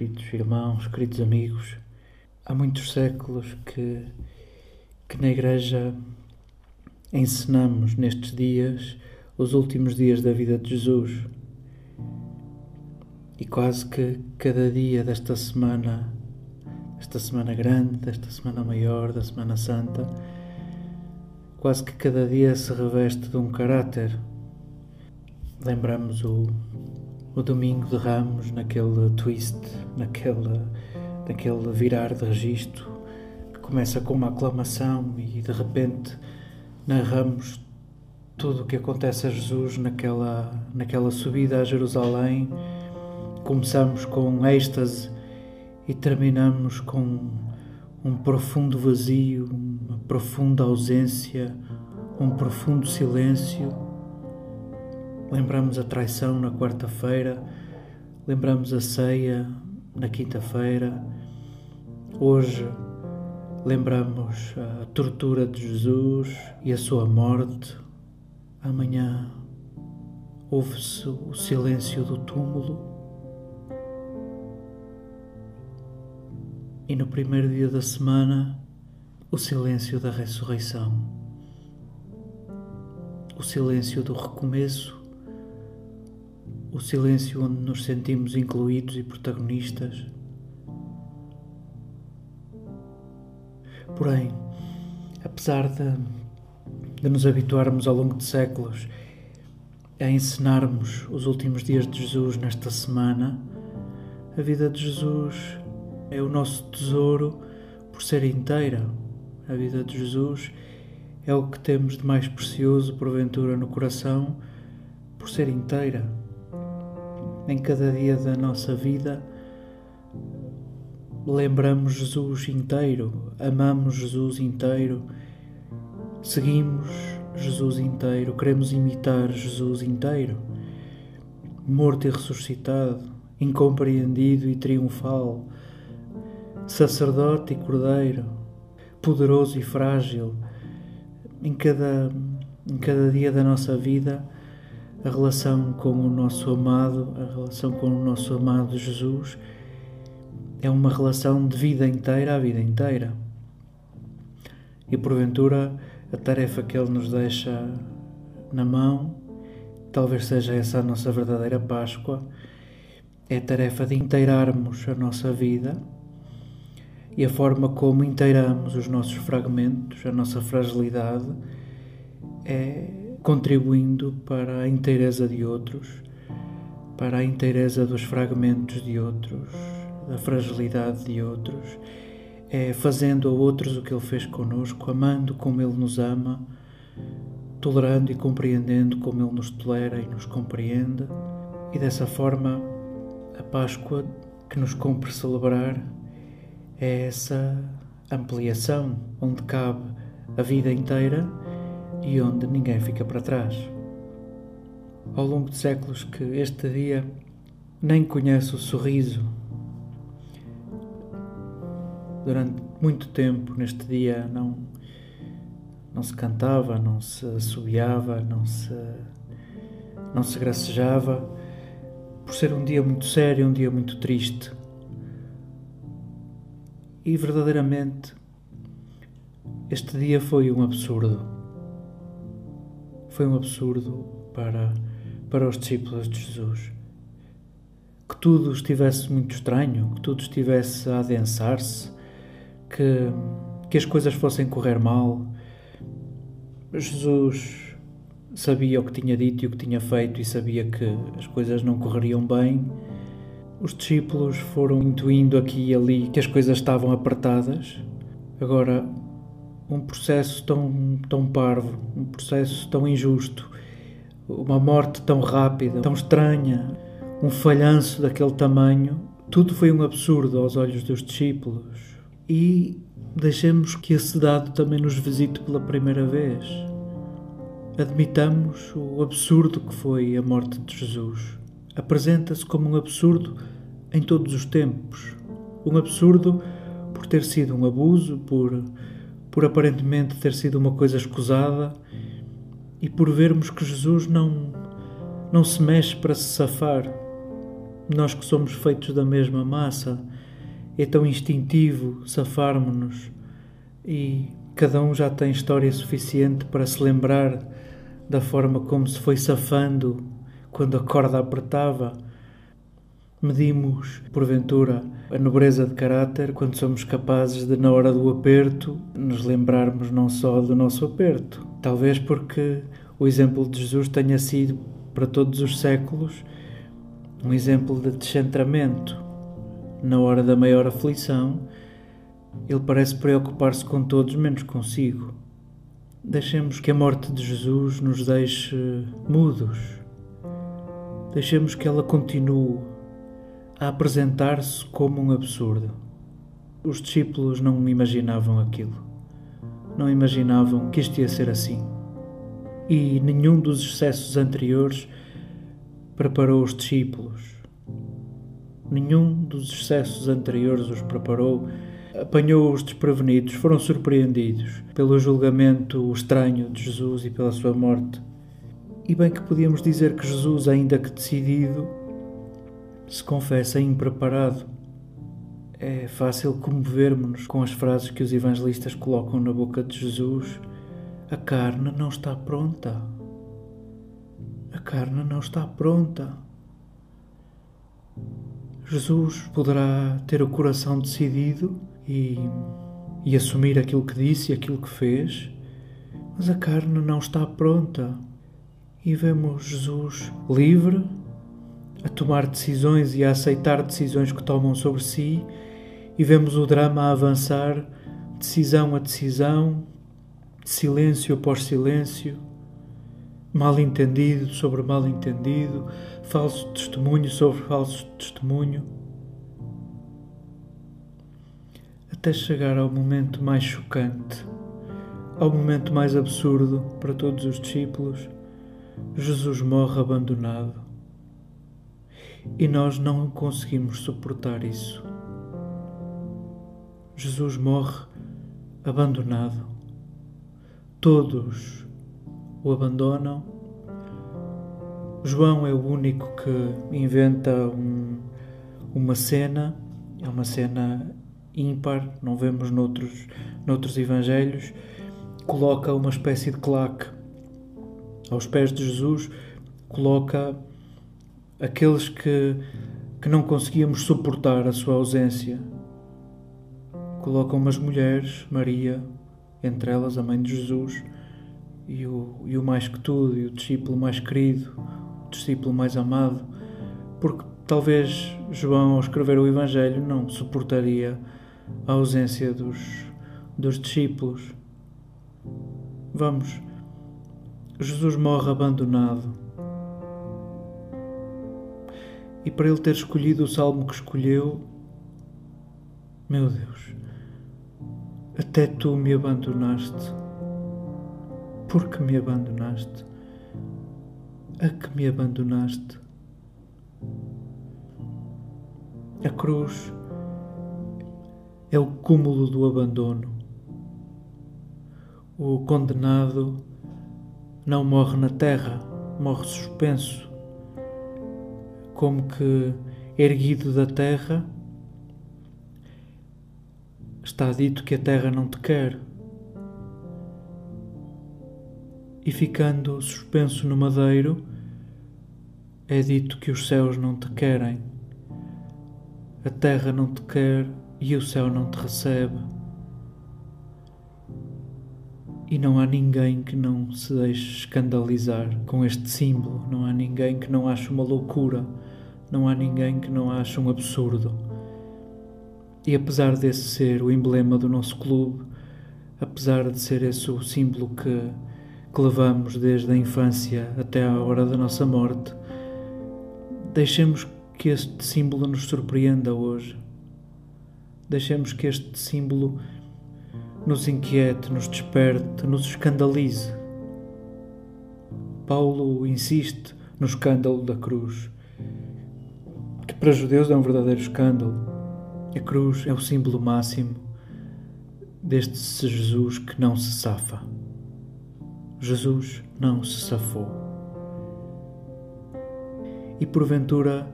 queridos irmãos, queridos amigos. Há muitos séculos que, que na Igreja ensinamos nestes dias os últimos dias da vida de Jesus. E quase que cada dia desta semana, esta semana grande, desta semana maior, da Semana Santa, quase que cada dia se reveste de um caráter. Lembramos o, o domingo de Ramos naquele twist, naquele, naquele virar de registro que começa com uma aclamação e de repente narramos tudo o que acontece a Jesus naquela, naquela subida a Jerusalém. Começamos com êxtase e terminamos com um profundo vazio, uma profunda ausência, um profundo silêncio. Lembramos a traição na quarta-feira, lembramos a ceia na quinta-feira. Hoje lembramos a tortura de Jesus e a sua morte. Amanhã ouve-se o silêncio do túmulo. E no primeiro dia da semana, o silêncio da ressurreição, o silêncio do recomeço, o silêncio onde nos sentimos incluídos e protagonistas. Porém, apesar de, de nos habituarmos ao longo de séculos a ensinarmos os últimos dias de Jesus nesta semana, a vida de Jesus é o nosso tesouro por ser inteira. A vida de Jesus é o que temos de mais precioso, porventura, no coração, por ser inteira. Em cada dia da nossa vida, lembramos Jesus inteiro, amamos Jesus inteiro, seguimos Jesus inteiro, queremos imitar Jesus inteiro, morto e ressuscitado, incompreendido e triunfal sacerdote e cordeiro, poderoso e frágil, em cada, em cada dia da nossa vida, a relação com o nosso amado, a relação com o nosso amado Jesus, é uma relação de vida inteira a vida inteira. E porventura, a tarefa que Ele nos deixa na mão, talvez seja essa a nossa verdadeira Páscoa, é a tarefa de inteirarmos a nossa vida e a forma como inteiramos os nossos fragmentos, a nossa fragilidade, é contribuindo para a inteireza de outros, para a inteireza dos fragmentos de outros, da fragilidade de outros, é fazendo a outros o que Ele fez conosco, amando como Ele nos ama, tolerando e compreendendo como Ele nos tolera e nos compreende, e dessa forma a Páscoa que nos cumpre celebrar é essa ampliação onde cabe a vida inteira e onde ninguém fica para trás. Ao longo de séculos que este dia nem conhece o sorriso. Durante muito tempo neste dia não não se cantava, não se assobiava, não se não se gracejava, por ser um dia muito sério, um dia muito triste. E verdadeiramente, este dia foi um absurdo. Foi um absurdo para, para os discípulos de Jesus. Que tudo estivesse muito estranho, que tudo estivesse a adensar-se, que, que as coisas fossem correr mal. Jesus sabia o que tinha dito e o que tinha feito e sabia que as coisas não correriam bem os discípulos foram intuindo aqui e ali que as coisas estavam apertadas. Agora, um processo tão, tão parvo, um processo tão injusto, uma morte tão rápida, tão estranha, um falhanço daquele tamanho, tudo foi um absurdo aos olhos dos discípulos. E deixemos que esse dado também nos visite pela primeira vez. Admitamos o absurdo que foi a morte de Jesus apresenta-se como um absurdo em todos os tempos. Um absurdo por ter sido um abuso, por, por aparentemente ter sido uma coisa escusada e por vermos que Jesus não, não se mexe para se safar. Nós que somos feitos da mesma massa, é tão instintivo safarmos-nos e cada um já tem história suficiente para se lembrar da forma como se foi safando quando a corda apertava. Medimos, porventura, a nobreza de caráter quando somos capazes de, na hora do aperto, nos lembrarmos não só do nosso aperto. Talvez porque o exemplo de Jesus tenha sido, para todos os séculos, um exemplo de descentramento. Na hora da maior aflição, ele parece preocupar-se com todos, menos consigo. Deixemos que a morte de Jesus nos deixe mudos. Deixemos que ela continue a apresentar-se como um absurdo. Os discípulos não imaginavam aquilo. Não imaginavam que isto ia ser assim e nenhum dos excessos anteriores preparou os discípulos. Nenhum dos excessos anteriores os preparou, apanhou-os desprevenidos, foram surpreendidos pelo julgamento estranho de Jesus e pela sua morte. E bem que podíamos dizer que Jesus, ainda que decidido, se confessa impreparado. É fácil comovermos-nos com as frases que os evangelistas colocam na boca de Jesus a carne não está pronta. A carne não está pronta. Jesus poderá ter o coração decidido e, e assumir aquilo que disse e aquilo que fez, mas a carne não está pronta. E vemos Jesus livre a tomar decisões e a aceitar decisões que tomam sobre si, e vemos o drama a avançar, decisão a decisão, silêncio após silêncio, mal entendido sobre mal entendido, falso testemunho sobre falso testemunho, até chegar ao momento mais chocante, ao momento mais absurdo para todos os discípulos. Jesus morre abandonado. E nós não conseguimos suportar isso. Jesus morre abandonado todos o abandonam. João é o único que inventa um, uma cena, é uma cena ímpar, não vemos noutros, noutros evangelhos. Coloca uma espécie de claque aos pés de Jesus, coloca aqueles que, que não conseguíamos suportar a sua ausência. Coloca umas mulheres, Maria, entre elas a mãe de Jesus e o, e o mais que tudo, e o discípulo mais querido, o discípulo mais amado, porque talvez João, ao escrever o Evangelho, não suportaria a ausência dos, dos discípulos. Vamos, Jesus morre abandonado. E para ele ter escolhido o salmo que escolheu, meu Deus, até tu me abandonaste. Por que me abandonaste? A que me abandonaste? A cruz é o cúmulo do abandono. O condenado não morre na terra, morre suspenso, como que erguido da terra Está dito que a terra não te quer. E ficando suspenso no madeiro, é dito que os céus não te querem. A terra não te quer e o céu não te recebe. E não há ninguém que não se deixe escandalizar com este símbolo, não há ninguém que não ache uma loucura, não há ninguém que não ache um absurdo. E apesar desse ser o emblema do nosso clube, apesar de ser esse o símbolo que, que levamos desde a infância até à hora da nossa morte, deixemos que este símbolo nos surpreenda hoje. Deixemos que este símbolo nos inquiete, nos desperte, nos escandalize. Paulo insiste no escândalo da cruz, que para os judeus é um verdadeiro escândalo. A cruz é o símbolo máximo deste Jesus que não se safa. Jesus não se safou. E porventura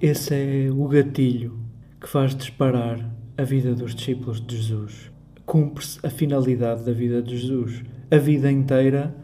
Esse é o gatilho que faz disparar a vida dos discípulos de Jesus. Cumpre-se a finalidade da vida de Jesus. A vida inteira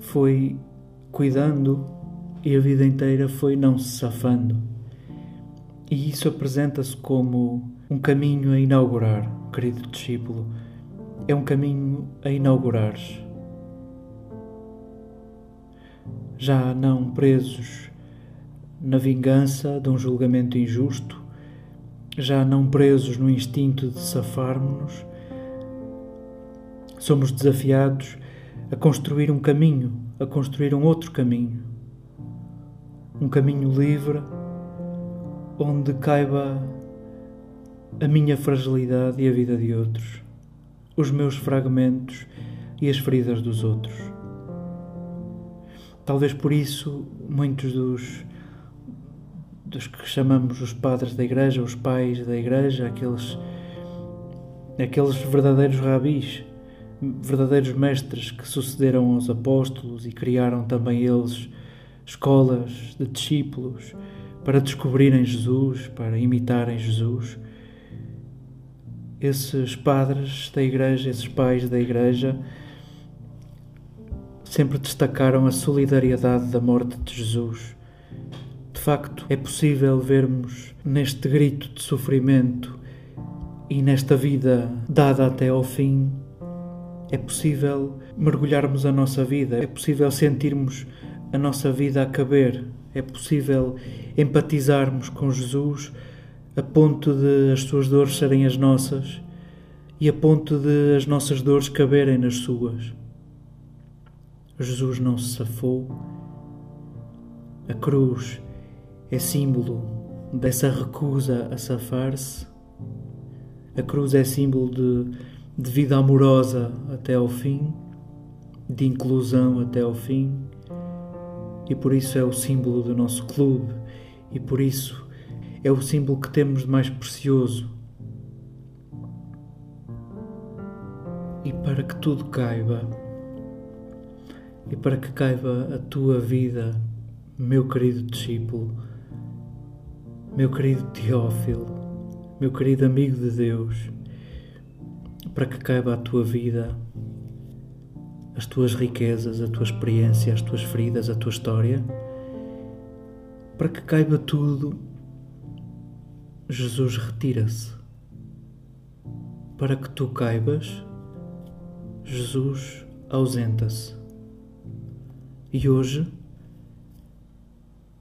foi cuidando e a vida inteira foi não se safando. E isso apresenta-se como um caminho a inaugurar, querido discípulo. É um caminho a inaugurares. Já não presos na vingança de um julgamento injusto, já não presos no instinto de safarmos-nos, somos desafiados a construir um caminho, a construir um outro caminho. Um caminho livre onde caiba a minha fragilidade e a vida de outros, os meus fragmentos e as feridas dos outros. Talvez por isso muitos dos dos que chamamos os padres da igreja, os pais da igreja, aqueles aqueles verdadeiros rabis, verdadeiros mestres que sucederam aos apóstolos e criaram também eles escolas de discípulos para descobrirem Jesus, para imitarem Jesus. Esses padres da igreja, esses pais da igreja, sempre destacaram a solidariedade da morte de Jesus facto é possível vermos neste grito de sofrimento e nesta vida dada até ao fim, é possível mergulharmos a nossa vida, é possível sentirmos a nossa vida a caber, é possível empatizarmos com Jesus a ponto de as suas dores serem as nossas e a ponto de as nossas dores caberem nas suas. Jesus não se safou, a cruz é símbolo dessa recusa a safar-se. A cruz é símbolo de, de vida amorosa até ao fim, de inclusão até ao fim, e por isso é o símbolo do nosso clube, e por isso é o símbolo que temos de mais precioso. E para que tudo caiba, e para que caiba a tua vida, meu querido discípulo, meu querido Teófilo, meu querido amigo de Deus, para que caiba a tua vida, as tuas riquezas, a tua experiência, as tuas feridas, a tua história, para que caiba tudo, Jesus retira-se. Para que tu caibas, Jesus ausenta-se. E hoje,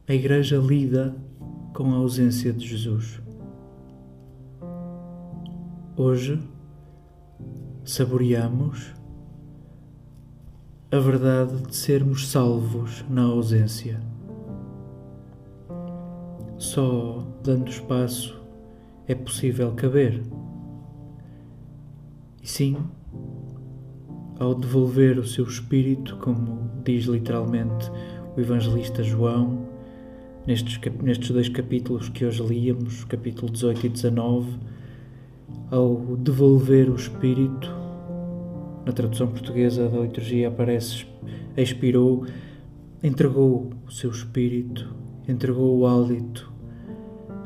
a Igreja lida com a ausência de Jesus. Hoje saboreamos a verdade de sermos salvos na ausência. Só dando espaço é possível caber. E sim, ao devolver o seu espírito, como diz literalmente o evangelista João, nestes, nestes dois capítulos que hoje líamos, capítulo 18 e 19, ao devolver o Espírito, na tradução portuguesa da liturgia aparece expirou, entregou o seu Espírito, entregou o hálito,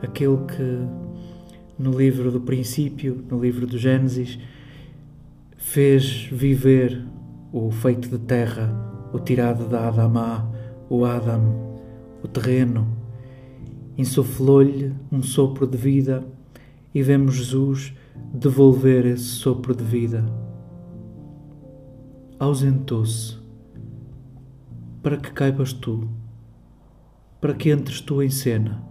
aquele que no livro do princípio, no livro do Gênesis, fez viver o feito de terra, o tirado da Adamá, o Adam, o terreno, insuflou-lhe um sopro de vida e vemos Jesus devolver esse sopro de vida. Ausentou-se para que caibas tu, para que entres tu em cena.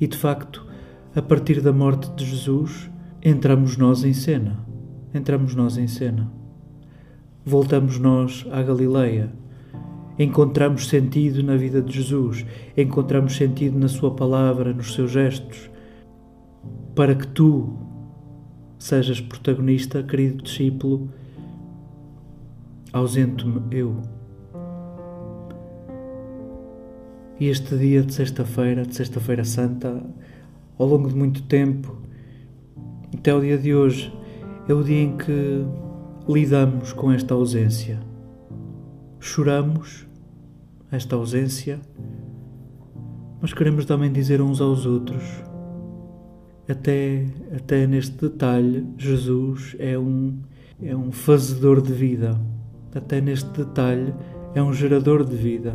E de facto, a partir da morte de Jesus, entramos nós em cena. Entramos nós em cena. Voltamos nós à Galileia encontramos sentido na vida de Jesus, encontramos sentido na Sua palavra, nos seus gestos, para que tu sejas protagonista, querido discípulo, ausento-me eu. E este dia de sexta-feira, de Sexta-feira Santa, ao longo de muito tempo, até o dia de hoje, é o dia em que lidamos com esta ausência choramos esta ausência, mas queremos também dizer uns aos outros. Até, até neste detalhe, Jesus é um, é um fazedor de vida. Até neste detalhe, é um gerador de vida.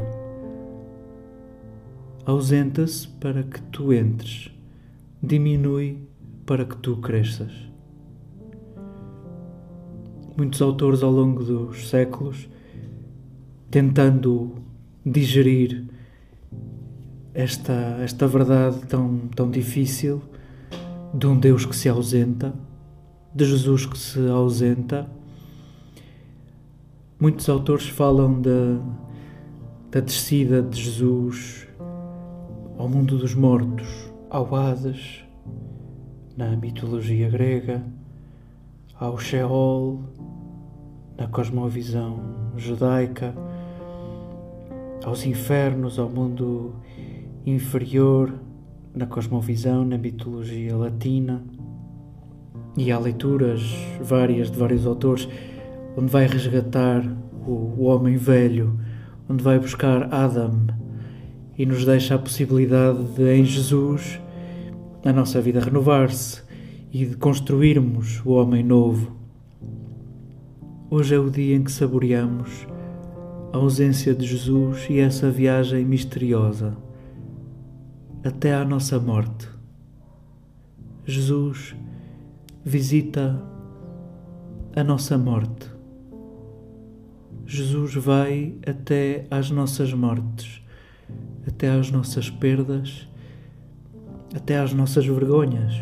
Ausenta-se para que tu entres, diminui para que tu cresças. Muitos autores ao longo dos séculos, tentando digerir esta, esta verdade tão, tão difícil de um Deus que se ausenta, de Jesus que se ausenta, muitos autores falam da, da descida de Jesus ao mundo dos mortos, ao Hades, na mitologia grega, ao Sheol, na cosmovisão judaica, aos infernos, ao mundo inferior, na cosmovisão, na mitologia latina. E há leituras várias de vários autores onde vai resgatar o, homem velho, onde vai buscar Adam e nos deixa a possibilidade de, em Jesus, a nossa vida renovar-se e de construirmos o homem novo. Hoje é o dia em que saboreamos a ausência de Jesus e essa viagem misteriosa até à nossa morte. Jesus visita a nossa morte. Jesus vai até às nossas mortes, até às nossas perdas, até às nossas vergonhas.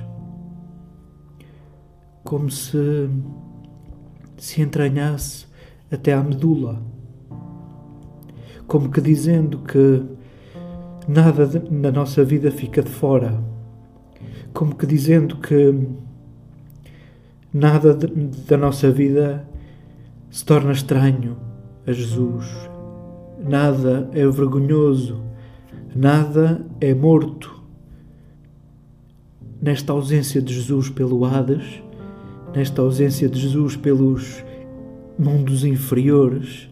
Como se se entranhasse até à medula. Como que dizendo que nada na nossa vida fica de fora. Como que dizendo que nada de, da nossa vida se torna estranho a Jesus. Nada é vergonhoso, nada é morto. Nesta ausência de Jesus pelo Hades, nesta ausência de Jesus pelos mundos inferiores,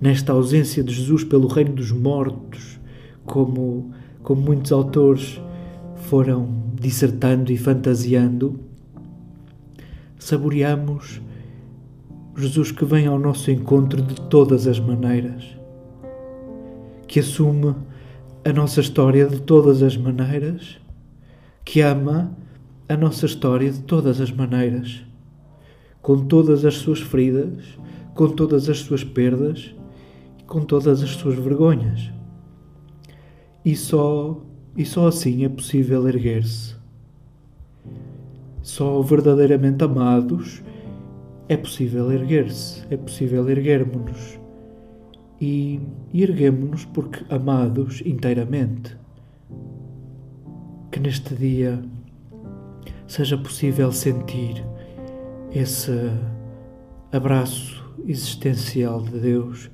nesta ausência de Jesus pelo reino dos mortos, como, como muitos autores foram dissertando e fantasiando, saboreamos Jesus que vem ao nosso encontro de todas as maneiras, que assume a nossa história de todas as maneiras, que ama a nossa história de todas as maneiras, com todas as suas feridas, com todas as suas perdas com todas as suas vergonhas. E só, e só assim é possível erguer-se. Só verdadeiramente amados é possível erguer-se, é possível erguermos-nos. E, e erguemos-nos porque amados inteiramente. Que neste dia seja possível sentir esse abraço existencial de Deus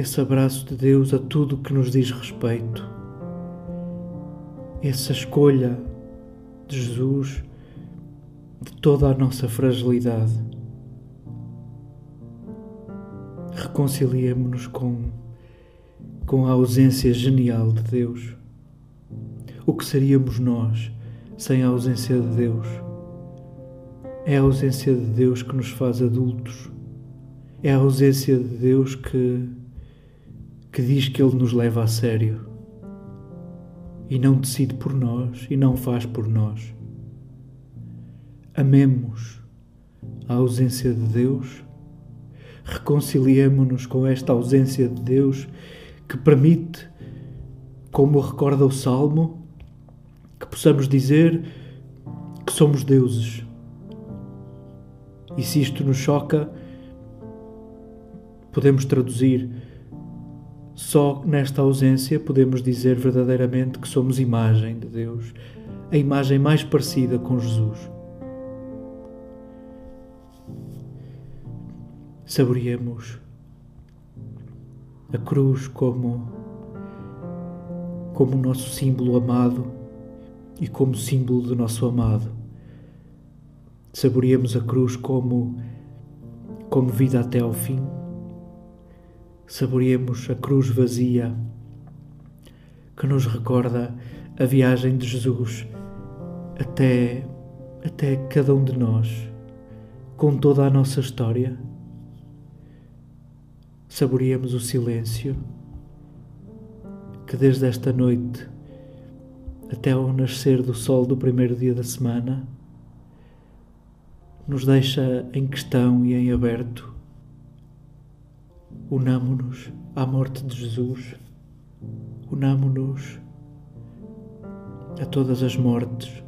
esse abraço de Deus a tudo que nos diz respeito, essa escolha de Jesus de toda a nossa fragilidade. Reconciliemos-nos com, com a ausência genial de Deus. O que seríamos nós sem a ausência de Deus? É a ausência de Deus que nos faz adultos. É a ausência de Deus que que diz que Ele nos leva a sério e não decide por nós e não faz por nós. Amemos a ausência de Deus, reconciliemo-nos com esta ausência de Deus que permite, como recorda o Salmo, que possamos dizer que somos deuses. E se isto nos choca, podemos traduzir só nesta ausência podemos dizer verdadeiramente que somos imagem de Deus, a imagem mais parecida com Jesus. Saboreemos a cruz como como o nosso símbolo amado e como símbolo do nosso amado. Saboreemos a cruz como como vida até ao fim saboreemos a cruz vazia que nos recorda a viagem de Jesus até, até cada um de nós, com toda a nossa história. Saboreemos o silêncio que desde esta noite até ao nascer do sol do primeiro dia da semana nos deixa em questão e em aberto. Unamo-nos à morte de Jesus, unamo-nos a todas as mortes,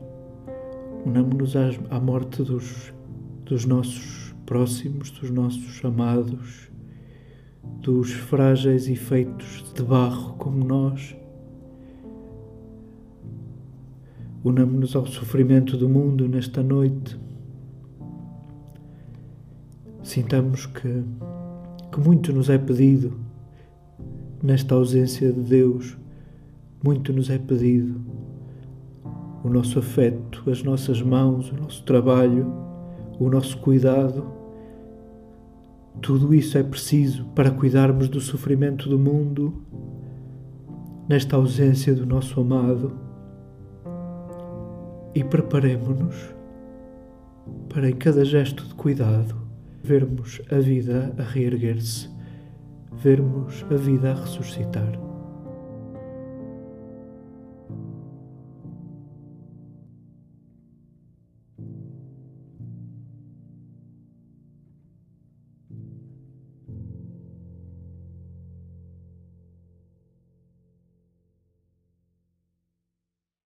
unamo-nos à morte dos, dos nossos próximos, dos nossos amados, dos frágeis e feitos de barro como nós. Unamo-nos ao sofrimento do mundo nesta noite. Sintamos que, que muito nos é pedido, nesta ausência de Deus, muito nos é pedido. O nosso afeto, as nossas mãos, o nosso trabalho, o nosso cuidado. Tudo isso é preciso para cuidarmos do sofrimento do mundo, nesta ausência do nosso amado. E preparemo-nos para, em cada gesto de cuidado, vermos a vida a reerguer-se, vermos a vida a ressuscitar.